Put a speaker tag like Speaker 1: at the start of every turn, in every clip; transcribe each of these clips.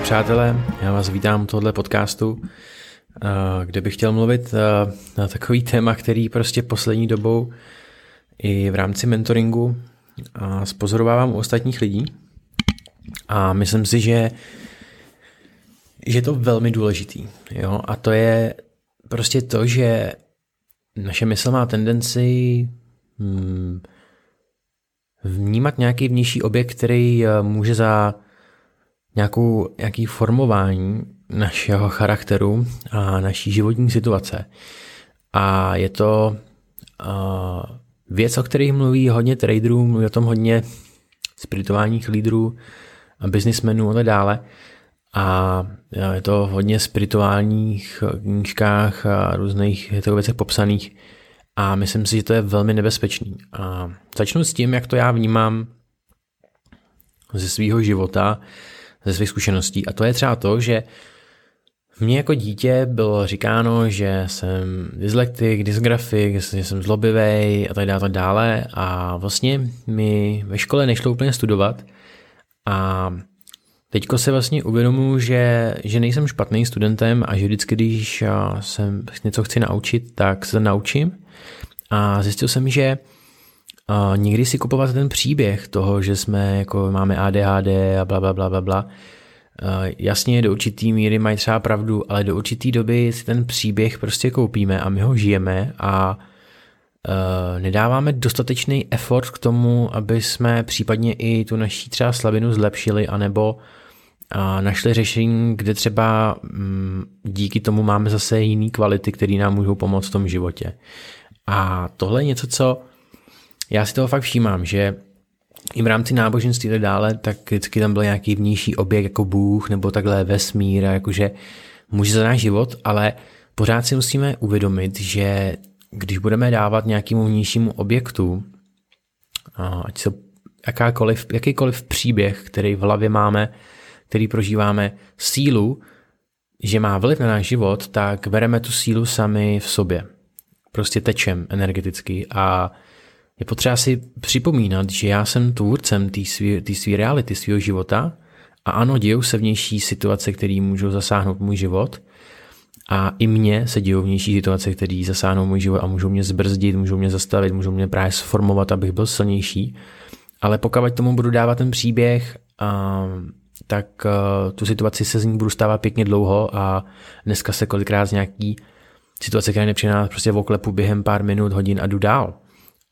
Speaker 1: Ahoj přátelé, já vás vítám u tohle podcastu, eh, kde bych chtěl mluvit eh, na takový téma, který prostě poslední dobou i v rámci mentoringu spozorovávám u ostatních lidí a myslím si, že, že je to velmi důležitý. Jo? A to je prostě to, že naše mysl má tendenci hmm, vnímat nějaký vnější objekt, který eh, může za nějakou, nějaký formování našeho charakteru a naší životní situace. A je to uh, věc, o kterých mluví hodně traderů, mluví o tom hodně spirituálních lídrů, biznismenů a tak dále. A je to hodně spirituálních knížkách a různých to věcech popsaných. A myslím si, že to je velmi nebezpečný. A začnu s tím, jak to já vnímám ze svého života, ze svých zkušeností. A to je třeba to, že mně jako dítě bylo říkáno, že jsem dyslektik, dysgrafik, že jsem zlobivý a tak dále, tak dále. A vlastně mi ve škole nešlo úplně studovat. A teďko se vlastně uvědomuji, že, že nejsem špatným studentem a že vždycky, když jsem něco chci naučit, tak se naučím. A zjistil jsem, že někdy si kupovat ten příběh toho, že jsme jako máme ADHD a bla, bla, bla, bla, bla. Jasně, do určitý míry mají třeba pravdu, ale do určitý doby si ten příběh prostě koupíme a my ho žijeme a nedáváme dostatečný effort k tomu, aby jsme případně i tu naší třeba slabinu zlepšili, anebo a našli řešení, kde třeba mm, díky tomu máme zase jiný kvality, které nám můžou pomoct v tom životě. A tohle je něco, co já si toho fakt všímám, že i v rámci náboženství a dále, tak vždycky tam byl nějaký vnější objekt jako Bůh nebo takhle vesmír a jakože může za náš život, ale pořád si musíme uvědomit, že když budeme dávat nějakému vnějšímu objektu, ať se jakákoliv, jakýkoliv příběh, který v hlavě máme, který prožíváme, sílu, že má vliv na náš život, tak bereme tu sílu sami v sobě. Prostě tečem energeticky a je potřeba si připomínat, že já jsem tvůrcem té své reality, svého života a ano, dějou se vnější situace, které můžou zasáhnout můj život a i mně se dějou vnější situace, které zasáhnou můj život a můžou mě zbrzdit, můžou mě zastavit, můžou mě právě sformovat, abych byl silnější. Ale pokud tomu budu dávat ten příběh, tak tu situaci se z ní budu stávat pěkně dlouho a dneska se kolikrát z nějaký situace, která nepřináší prostě v oklepu během pár minut, hodin a jdu dál.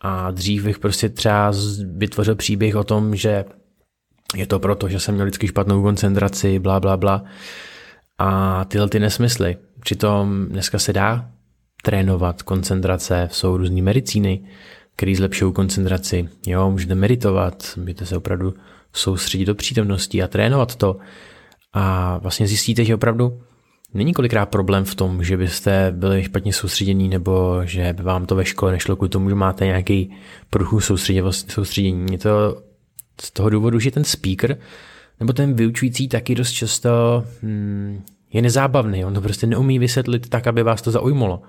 Speaker 1: A dřív bych prostě třeba vytvořil příběh o tom, že je to proto, že jsem měl vždycky špatnou koncentraci, bla, bla, bla. A tyhle ty nesmysly. Přitom dneska se dá trénovat koncentrace, jsou různé medicíny, které zlepšují koncentraci. Jo, můžete meditovat, můžete se opravdu soustředit do přítomnosti a trénovat to. A vlastně zjistíte, že opravdu Není kolikrát problém v tom, že byste byli špatně soustředění nebo že by vám to ve škole nešlo kvůli tomu, že máte nějaký průchu soustředění. Je to z toho důvodu, že ten speaker nebo ten vyučující taky dost často hmm, je nezábavný. On to prostě neumí vysvětlit tak, aby vás to zaujmulo.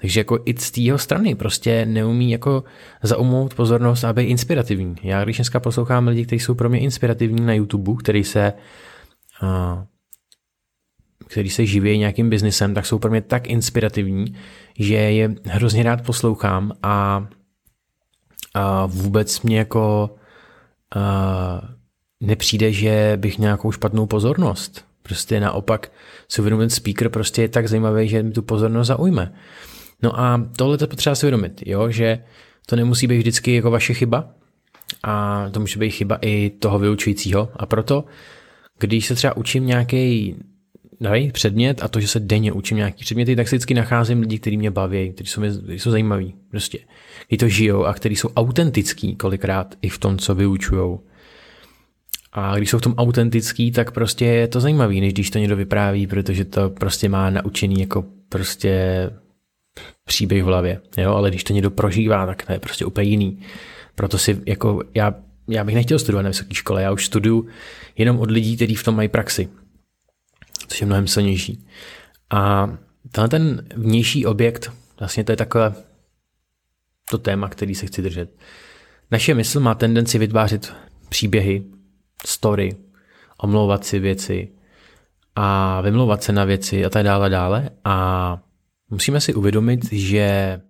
Speaker 1: Takže jako i z té jeho strany prostě neumí jako zaujmout pozornost a být inspirativní. Já když dneska poslouchám lidi, kteří jsou pro mě inspirativní na YouTube, který se uh, který se živí nějakým biznesem, tak jsou pro mě tak inspirativní, že je hrozně rád poslouchám a, a vůbec mě jako a, nepřijde, že bych nějakou špatnou pozornost. Prostě naopak si uvědomit, speaker prostě je tak zajímavý, že mi tu pozornost zaujme. No a tohle to potřeba si uvědomit, jo, že to nemusí být vždycky jako vaše chyba a to může být chyba i toho vyučujícího a proto, když se třeba učím nějaký nový předmět a to, že se denně učím nějaký předměty, tak si vždycky nacházím lidi, kteří mě baví, kteří jsou, kteří jsou zajímaví, prostě, kteří to žijou a kteří jsou autentický kolikrát i v tom, co vyučujou. A když jsou v tom autentický, tak prostě je to zajímavý, než když to někdo vypráví, protože to prostě má naučený jako prostě příběh v hlavě, jo, ale když to někdo prožívá, tak to je prostě úplně jiný. Proto si jako já, já bych nechtěl studovat na vysoké škole, já už studuju jenom od lidí, kteří v tom mají praxi což je mnohem silnější. A tenhle ten vnější objekt, vlastně to je takové to téma, který se chci držet. Naše mysl má tendenci vytvářet příběhy, story, omlouvat si věci, a vymlouvat se na věci a tak dále, dále. A musíme si uvědomit, že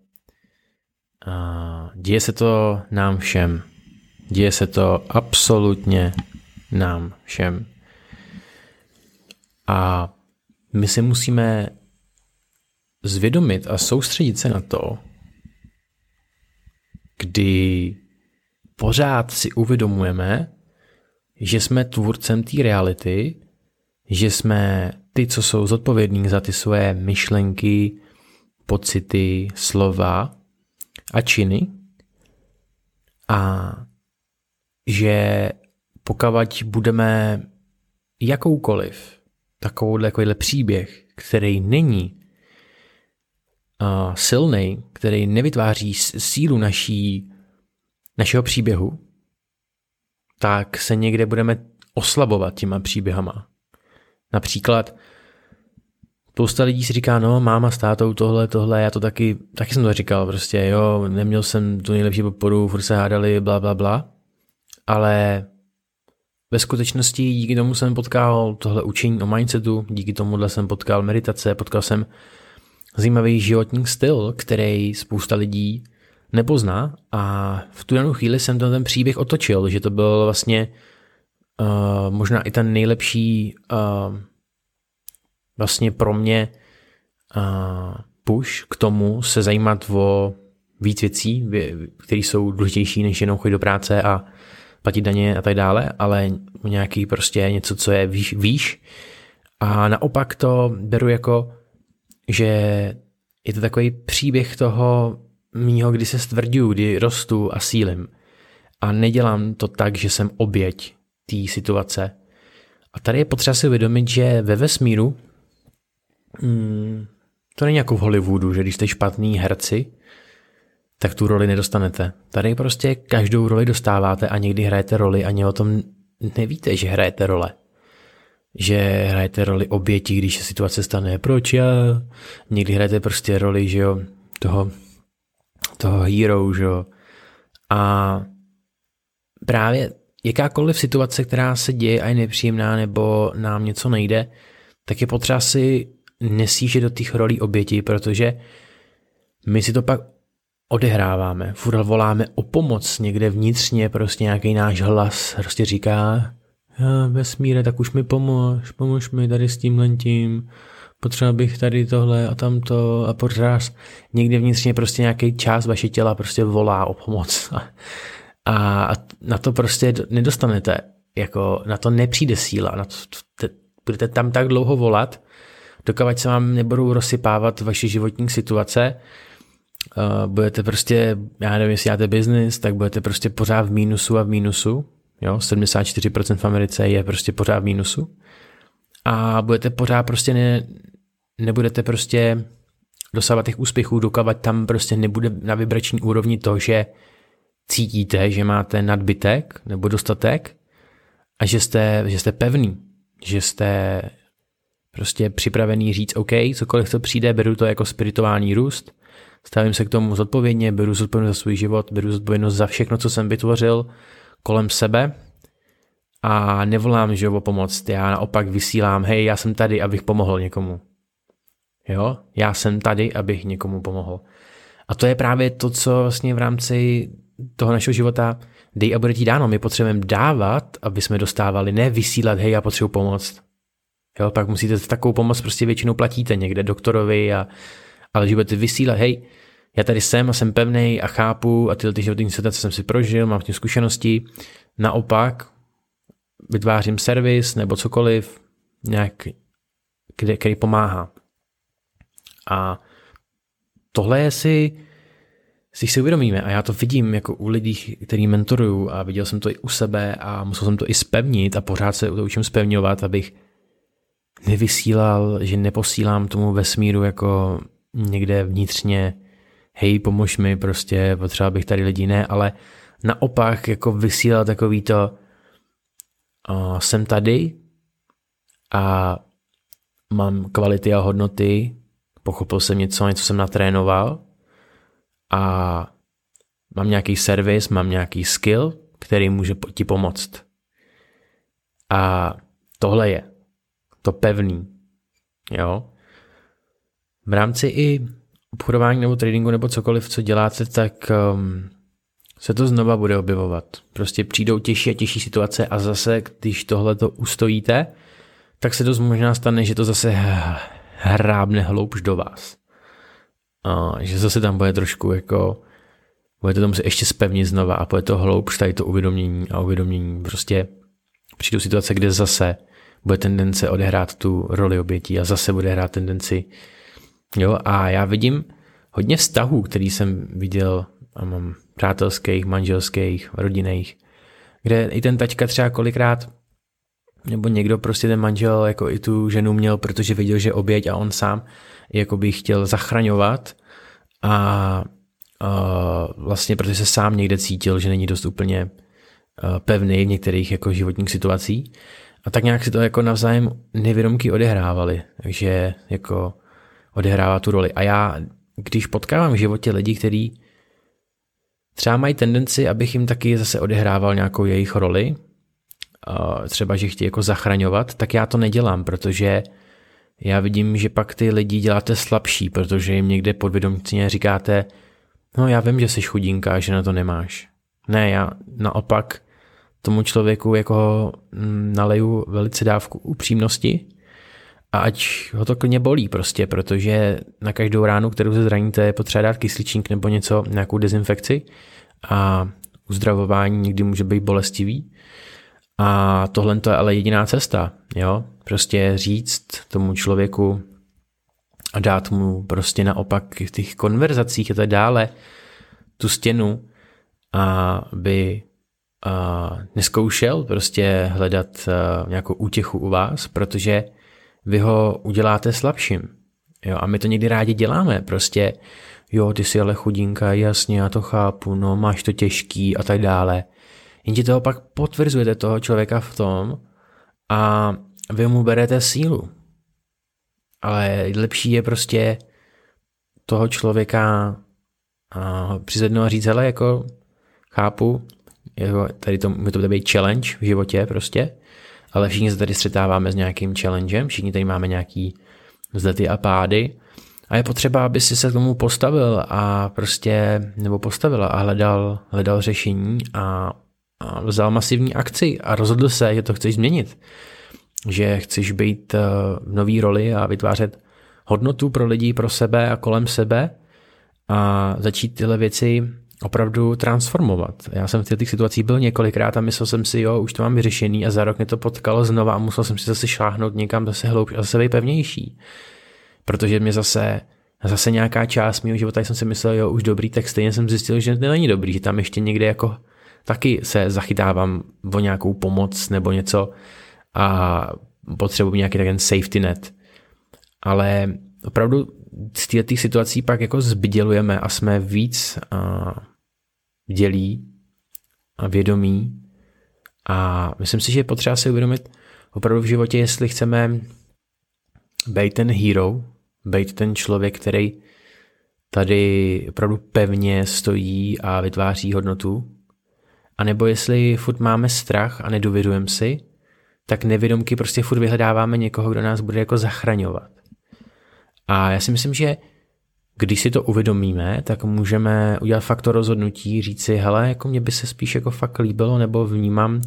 Speaker 1: děje se to nám všem. Děje se to absolutně nám všem. A my si musíme zvědomit a soustředit se na to, kdy pořád si uvědomujeme, že jsme tvůrcem té reality, že jsme ty, co jsou zodpovědní za ty svoje myšlenky, pocity, slova a činy. A že pokud budeme jakoukoliv takovouhle, takovýhle příběh, který není uh, silný, který nevytváří sílu naší, našeho příběhu, tak se někde budeme oslabovat těma příběhama. Například spousta lidí si říká, no máma s tátou tohle, tohle, já to taky, taky jsem to říkal prostě, jo, neměl jsem tu nejlepší podporu, furt se hádali, bla, bla, bla, ale ve skutečnosti díky tomu jsem potkal tohle učení o mindsetu, díky tomuhle jsem potkal meditace, potkal jsem zajímavý životní styl, který spousta lidí nepozná a v tu danou chvíli jsem ten příběh otočil, že to byl vlastně uh, možná i ten nejlepší uh, vlastně pro mě uh, push k tomu se zajímat o víc věcí, které jsou důležitější než jenom chodit do práce a platit daně a tak dále, ale nějaký prostě něco, co je výš, výš. A naopak to beru jako, že je to takový příběh toho mýho, kdy se stvrduju, kdy rostu a sílim. A nedělám to tak, že jsem oběť té situace. A tady je potřeba si uvědomit, že ve vesmíru hmm, to není jako v Hollywoodu, že když jste špatný herci, tak tu roli nedostanete. Tady prostě každou roli dostáváte a někdy hrajete roli ani o tom nevíte, že hrajete role. Že hrajete roli oběti, když se situace stane. Proč já? Někdy hrajete prostě roli, že jo, toho, toho hero, že jo. A právě jakákoliv situace, která se děje a je nepříjemná nebo nám něco nejde, tak je potřeba si nesížet do těch rolí oběti, protože my si to pak odehráváme, furt voláme o pomoc někde vnitřně, prostě nějaký náš hlas prostě říká vesmíre, tak už mi pomož, pomož mi tady s tím tím, potřeba bych tady tohle a tamto. A pořád někde vnitřně prostě nějaký část vaše těla prostě volá o pomoc. A, a na to prostě nedostanete, jako na to nepřijde síla, na to, te, budete tam tak dlouho volat, dokud se vám nebudou rozsypávat vaše životní situace, budete prostě, já nevím, jestli děláte biznis, tak budete prostě pořád v mínusu a v mínusu. Jo, 74% v Americe je prostě pořád v mínusu. A budete pořád prostě ne, nebudete prostě dosávat těch úspěchů, dokud tam prostě nebude na vibrační úrovni to, že cítíte, že máte nadbytek nebo dostatek a že jste, že jste pevný, že jste prostě připravený říct OK, cokoliv to přijde, beru to jako spirituální růst stavím se k tomu zodpovědně, beru zodpovědnost za svůj život, beru zodpovědnost za všechno, co jsem vytvořil kolem sebe a nevolám, že o pomoc. Já naopak vysílám, hej, já jsem tady, abych pomohl někomu. Jo, já jsem tady, abych někomu pomohl. A to je právě to, co vlastně v rámci toho našeho života dej a bude ti dáno. My potřebujeme dávat, aby jsme dostávali, ne vysílat, hej, já potřebuji pomoct. Jo, pak musíte takovou pomoc prostě většinou platíte někde doktorovi a ale že budete vysílat, hej, já tady jsem a jsem pevný a chápu a tyhle ty životní situace jsem si prožil, mám v tím zkušenosti. Naopak vytvářím servis nebo cokoliv, nějak, kde, který pomáhá. A tohle je si, si si uvědomíme a já to vidím jako u lidí, který mentoruju a viděl jsem to i u sebe a musel jsem to i spevnit a pořád se to učím spevňovat, abych nevysílal, že neposílám tomu vesmíru jako někde vnitřně, hej, pomož mi, prostě potřeba bych tady lidi, ne, ale naopak jako vysílal takový to, uh, jsem tady a mám kvality a hodnoty, pochopil jsem něco, něco jsem natrénoval a mám nějaký servis, mám nějaký skill, který může ti pomoct. A tohle je. to pevný. Jo? V rámci i obchodování nebo tradingu nebo cokoliv, co děláte, tak um, se to znova bude objevovat. Prostě přijdou těžší a těžší situace a zase, když tohle to ustojíte, tak se to možná stane, že to zase hrábne hloubš do vás. A že zase tam bude trošku jako, budete to muset ještě spevnit znova a bude to hloubš tady to uvědomění a uvědomění. Prostě přijdou situace, kde zase bude tendence odehrát tu roli obětí a zase bude hrát tendenci. Jo, a já vidím hodně vztahů, který jsem viděl a mám přátelských, manželských, rodinných, kde i ten taťka třeba kolikrát nebo někdo prostě ten manžel jako i tu ženu měl, protože viděl, že oběť a on sám jako by chtěl zachraňovat a, a vlastně protože se sám někde cítil, že není dost úplně pevný v některých jako životních situacích. A tak nějak si to jako navzájem nevědomky odehrávali, takže jako odehrává tu roli. A já, když potkávám v životě lidi, kteří třeba mají tendenci, abych jim taky zase odehrával nějakou jejich roli, třeba, že chtějí jako zachraňovat, tak já to nedělám, protože já vidím, že pak ty lidi děláte slabší, protože jim někde podvědomcně říkáte, no já vím, že jsi chudinka, že na to nemáš. Ne, já naopak tomu člověku jako mm, naleju velice dávku upřímnosti a ať ho to klidně bolí prostě, protože na každou ránu, kterou se zraníte, je potřeba dát kysličník nebo něco, nějakou dezinfekci a uzdravování někdy může být bolestivý. A tohle to je ale jediná cesta, jo? Prostě říct tomu člověku a dát mu prostě naopak v těch konverzacích a tak dále tu stěnu, aby a neskoušel prostě hledat nějakou útěchu u vás, protože vy ho uděláte slabším. Jo, a my to někdy rádi děláme, prostě jo, ty jsi ale chudinka, jasně, já to chápu, no máš to těžký a tak dále. Jenže toho pak potvrzujete toho člověka v tom a vy mu berete sílu. Ale lepší je prostě toho člověka přizvednout a říct, hele, jako chápu, jako tady to, my to být challenge v životě prostě, ale všichni se tady střetáváme s nějakým challengem, všichni tady máme nějaký vzlety a pády a je potřeba, aby si se k tomu postavil a prostě, nebo postavila a hledal, hledal řešení a, a vzal masivní akci a rozhodl se, že to chceš změnit. Že chceš být eh, v nový roli a vytvářet hodnotu pro lidi, pro sebe a kolem sebe a začít tyhle věci opravdu transformovat. Já jsem v těch situacích byl několikrát a myslel jsem si, jo, už to mám vyřešený a za rok mě to potkalo znova a musel jsem si zase šáhnout někam zase hloubš a zase pevnější. Protože mě zase, zase nějaká část mého života jsem si myslel, jo, už dobrý, tak stejně jsem zjistil, že to není dobrý, že tam ještě někde jako taky se zachytávám o nějakou pomoc nebo něco a potřebuji nějaký ten safety net. Ale opravdu z těch situací pak jako zbydělujeme a jsme víc dělí a vědomí a myslím si, že je potřeba si uvědomit opravdu v životě, jestli chceme být ten hero, být ten člověk, který tady opravdu pevně stojí a vytváří hodnotu, a nebo jestli furt máme strach a nedovědujeme si, tak nevědomky prostě furt vyhledáváme někoho, kdo nás bude jako zachraňovat. A já si myslím, že když si to uvědomíme, tak můžeme udělat fakt to rozhodnutí, říct si, hele, jako mě by se spíš jako fakt líbilo, nebo vnímám,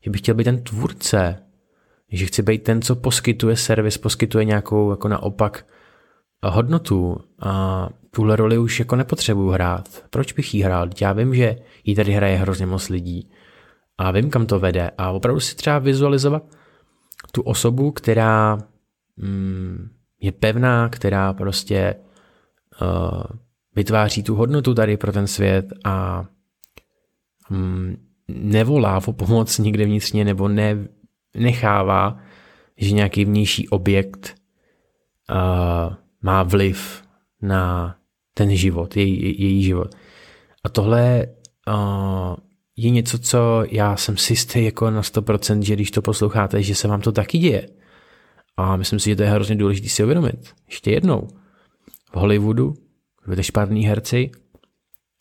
Speaker 1: že bych chtěl být ten tvůrce, že chci být ten, co poskytuje servis, poskytuje nějakou jako naopak hodnotu a tuhle roli už jako nepotřebuju hrát. Proč bych jí hrál? Já vím, že jí tady hraje hrozně moc lidí a vím, kam to vede a opravdu si třeba vizualizovat tu osobu, která mm, je pevná, která prostě vytváří tu hodnotu tady pro ten svět a um, nevolá o pomoc nikde vnitřně nebo ne, nechává, že nějaký vnější objekt uh, má vliv na ten život, její, její život. A tohle uh, je něco, co já jsem si jistý jako na 100%, že když to posloucháte, že se vám to taky děje. A myslím si, že to je hrozně důležité si uvědomit. Ještě jednou. V Hollywoodu, budete špatný herci,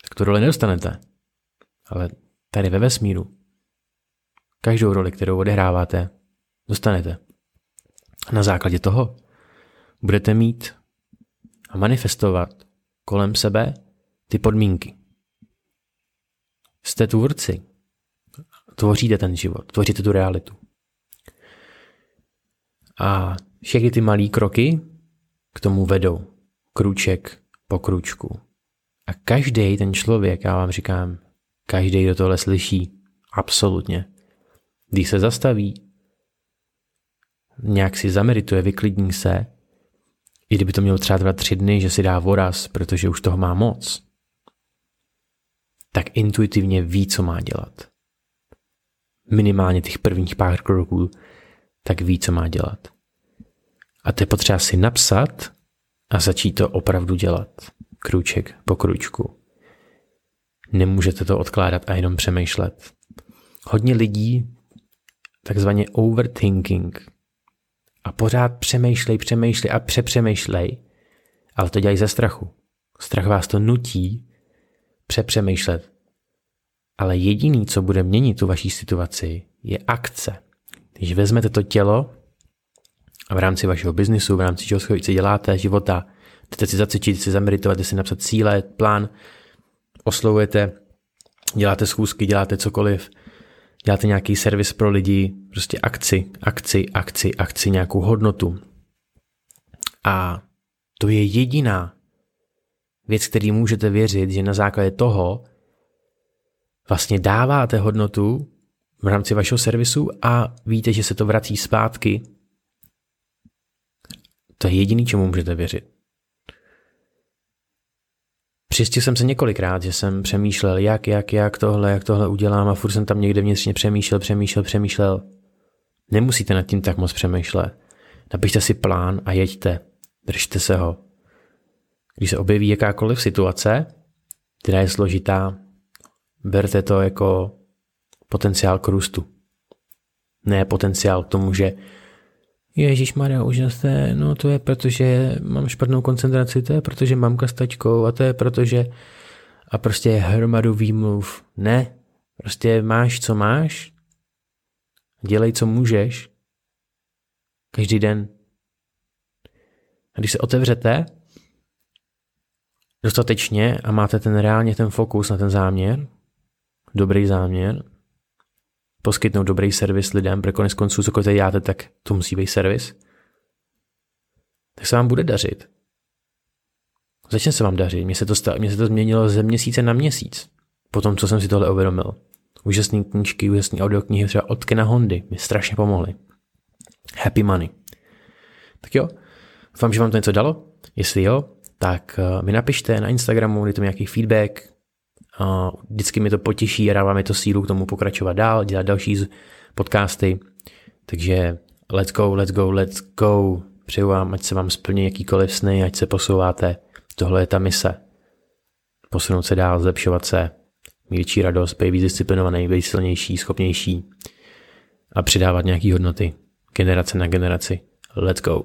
Speaker 1: tak tu roli nedostanete. Ale tady ve vesmíru, každou roli, kterou odehráváte, dostanete. A na základě toho budete mít a manifestovat kolem sebe ty podmínky. Jste tvůrci. Tvoříte ten život, tvoříte tu realitu. A všechny ty malé kroky k tomu vedou. Kruček po kručku. A každý ten člověk, já vám říkám, každý do tohle slyší. Absolutně. Když se zastaví, nějak si zamerituje, vyklidní se, i kdyby to mělo třeba tři dny, že si dá voraz, protože už toho má moc, tak intuitivně ví, co má dělat. Minimálně těch prvních pár kroků, tak ví, co má dělat. A to je potřeba si napsat a začít to opravdu dělat. Krůček po kručku. Nemůžete to odkládat a jenom přemýšlet. Hodně lidí takzvaně overthinking a pořád přemýšlej, přemýšlej a přepřemýšlej, ale to dělají ze strachu. Strach vás to nutí přepřemýšlet. Ale jediný, co bude měnit tu vaší situaci, je akce. Když vezmete to tělo a v rámci vašeho biznisu, v rámci čeho si děláte, života, jdete si zacvičit, si zameritovat, si napsat cíle, plán, oslovujete, děláte schůzky, děláte cokoliv, děláte nějaký servis pro lidi, prostě akci, akci, akci, akci, nějakou hodnotu. A to je jediná věc, který můžete věřit, že na základě toho vlastně dáváte hodnotu v rámci vašeho servisu a víte, že se to vrací zpátky. To je jediný, čemu můžete věřit. Přistil jsem se několikrát, že jsem přemýšlel, jak, jak, jak tohle, jak tohle udělám a furt jsem tam někde vnitřně přemýšlel, přemýšlel, přemýšlel. Nemusíte nad tím tak moc přemýšlet. Napište si plán a jeďte. Držte se ho. Když se objeví jakákoliv situace, která je složitá, berte to jako potenciál k růstu. Ne potenciál k tomu, že Ježíš Maria, úžasné, no to je proto, že mám špatnou koncentraci, to je proto, že mám kastačkou a to je proto, že a prostě hromadu výmluv. Ne, prostě máš, co máš, dělej, co můžeš, každý den. A když se otevřete dostatečně a máte ten reálně ten fokus na ten záměr, dobrý záměr, poskytnout dobrý servis lidem, protože konec konců tady děláte, tak to musí být servis, tak se vám bude dařit. Začne se vám dařit. Mně se to, stalo, mně se to změnilo ze měsíce na měsíc. Po tom, co jsem si tohle uvědomil. Úžasné knížky, úžasné audioknihy, třeba od Kena Hondy mi strašně pomohly. Happy Money. Tak jo, doufám, že vám to něco dalo. Jestli jo, tak eh, mi napište na Instagramu, dejte mi nějaký feedback, vždycky mi to potěší a dává mi to sílu k tomu pokračovat dál, dělat další podcasty. Takže let's go, let's go, let's go. Přeju vám, ať se vám splní jakýkoliv sny, ať se posouváte. Tohle je ta mise. Posunout se dál, zlepšovat se, mít větší radost, být víc disciplinovaný, být silnější, schopnější a přidávat nějaké hodnoty generace na generaci. Let's go.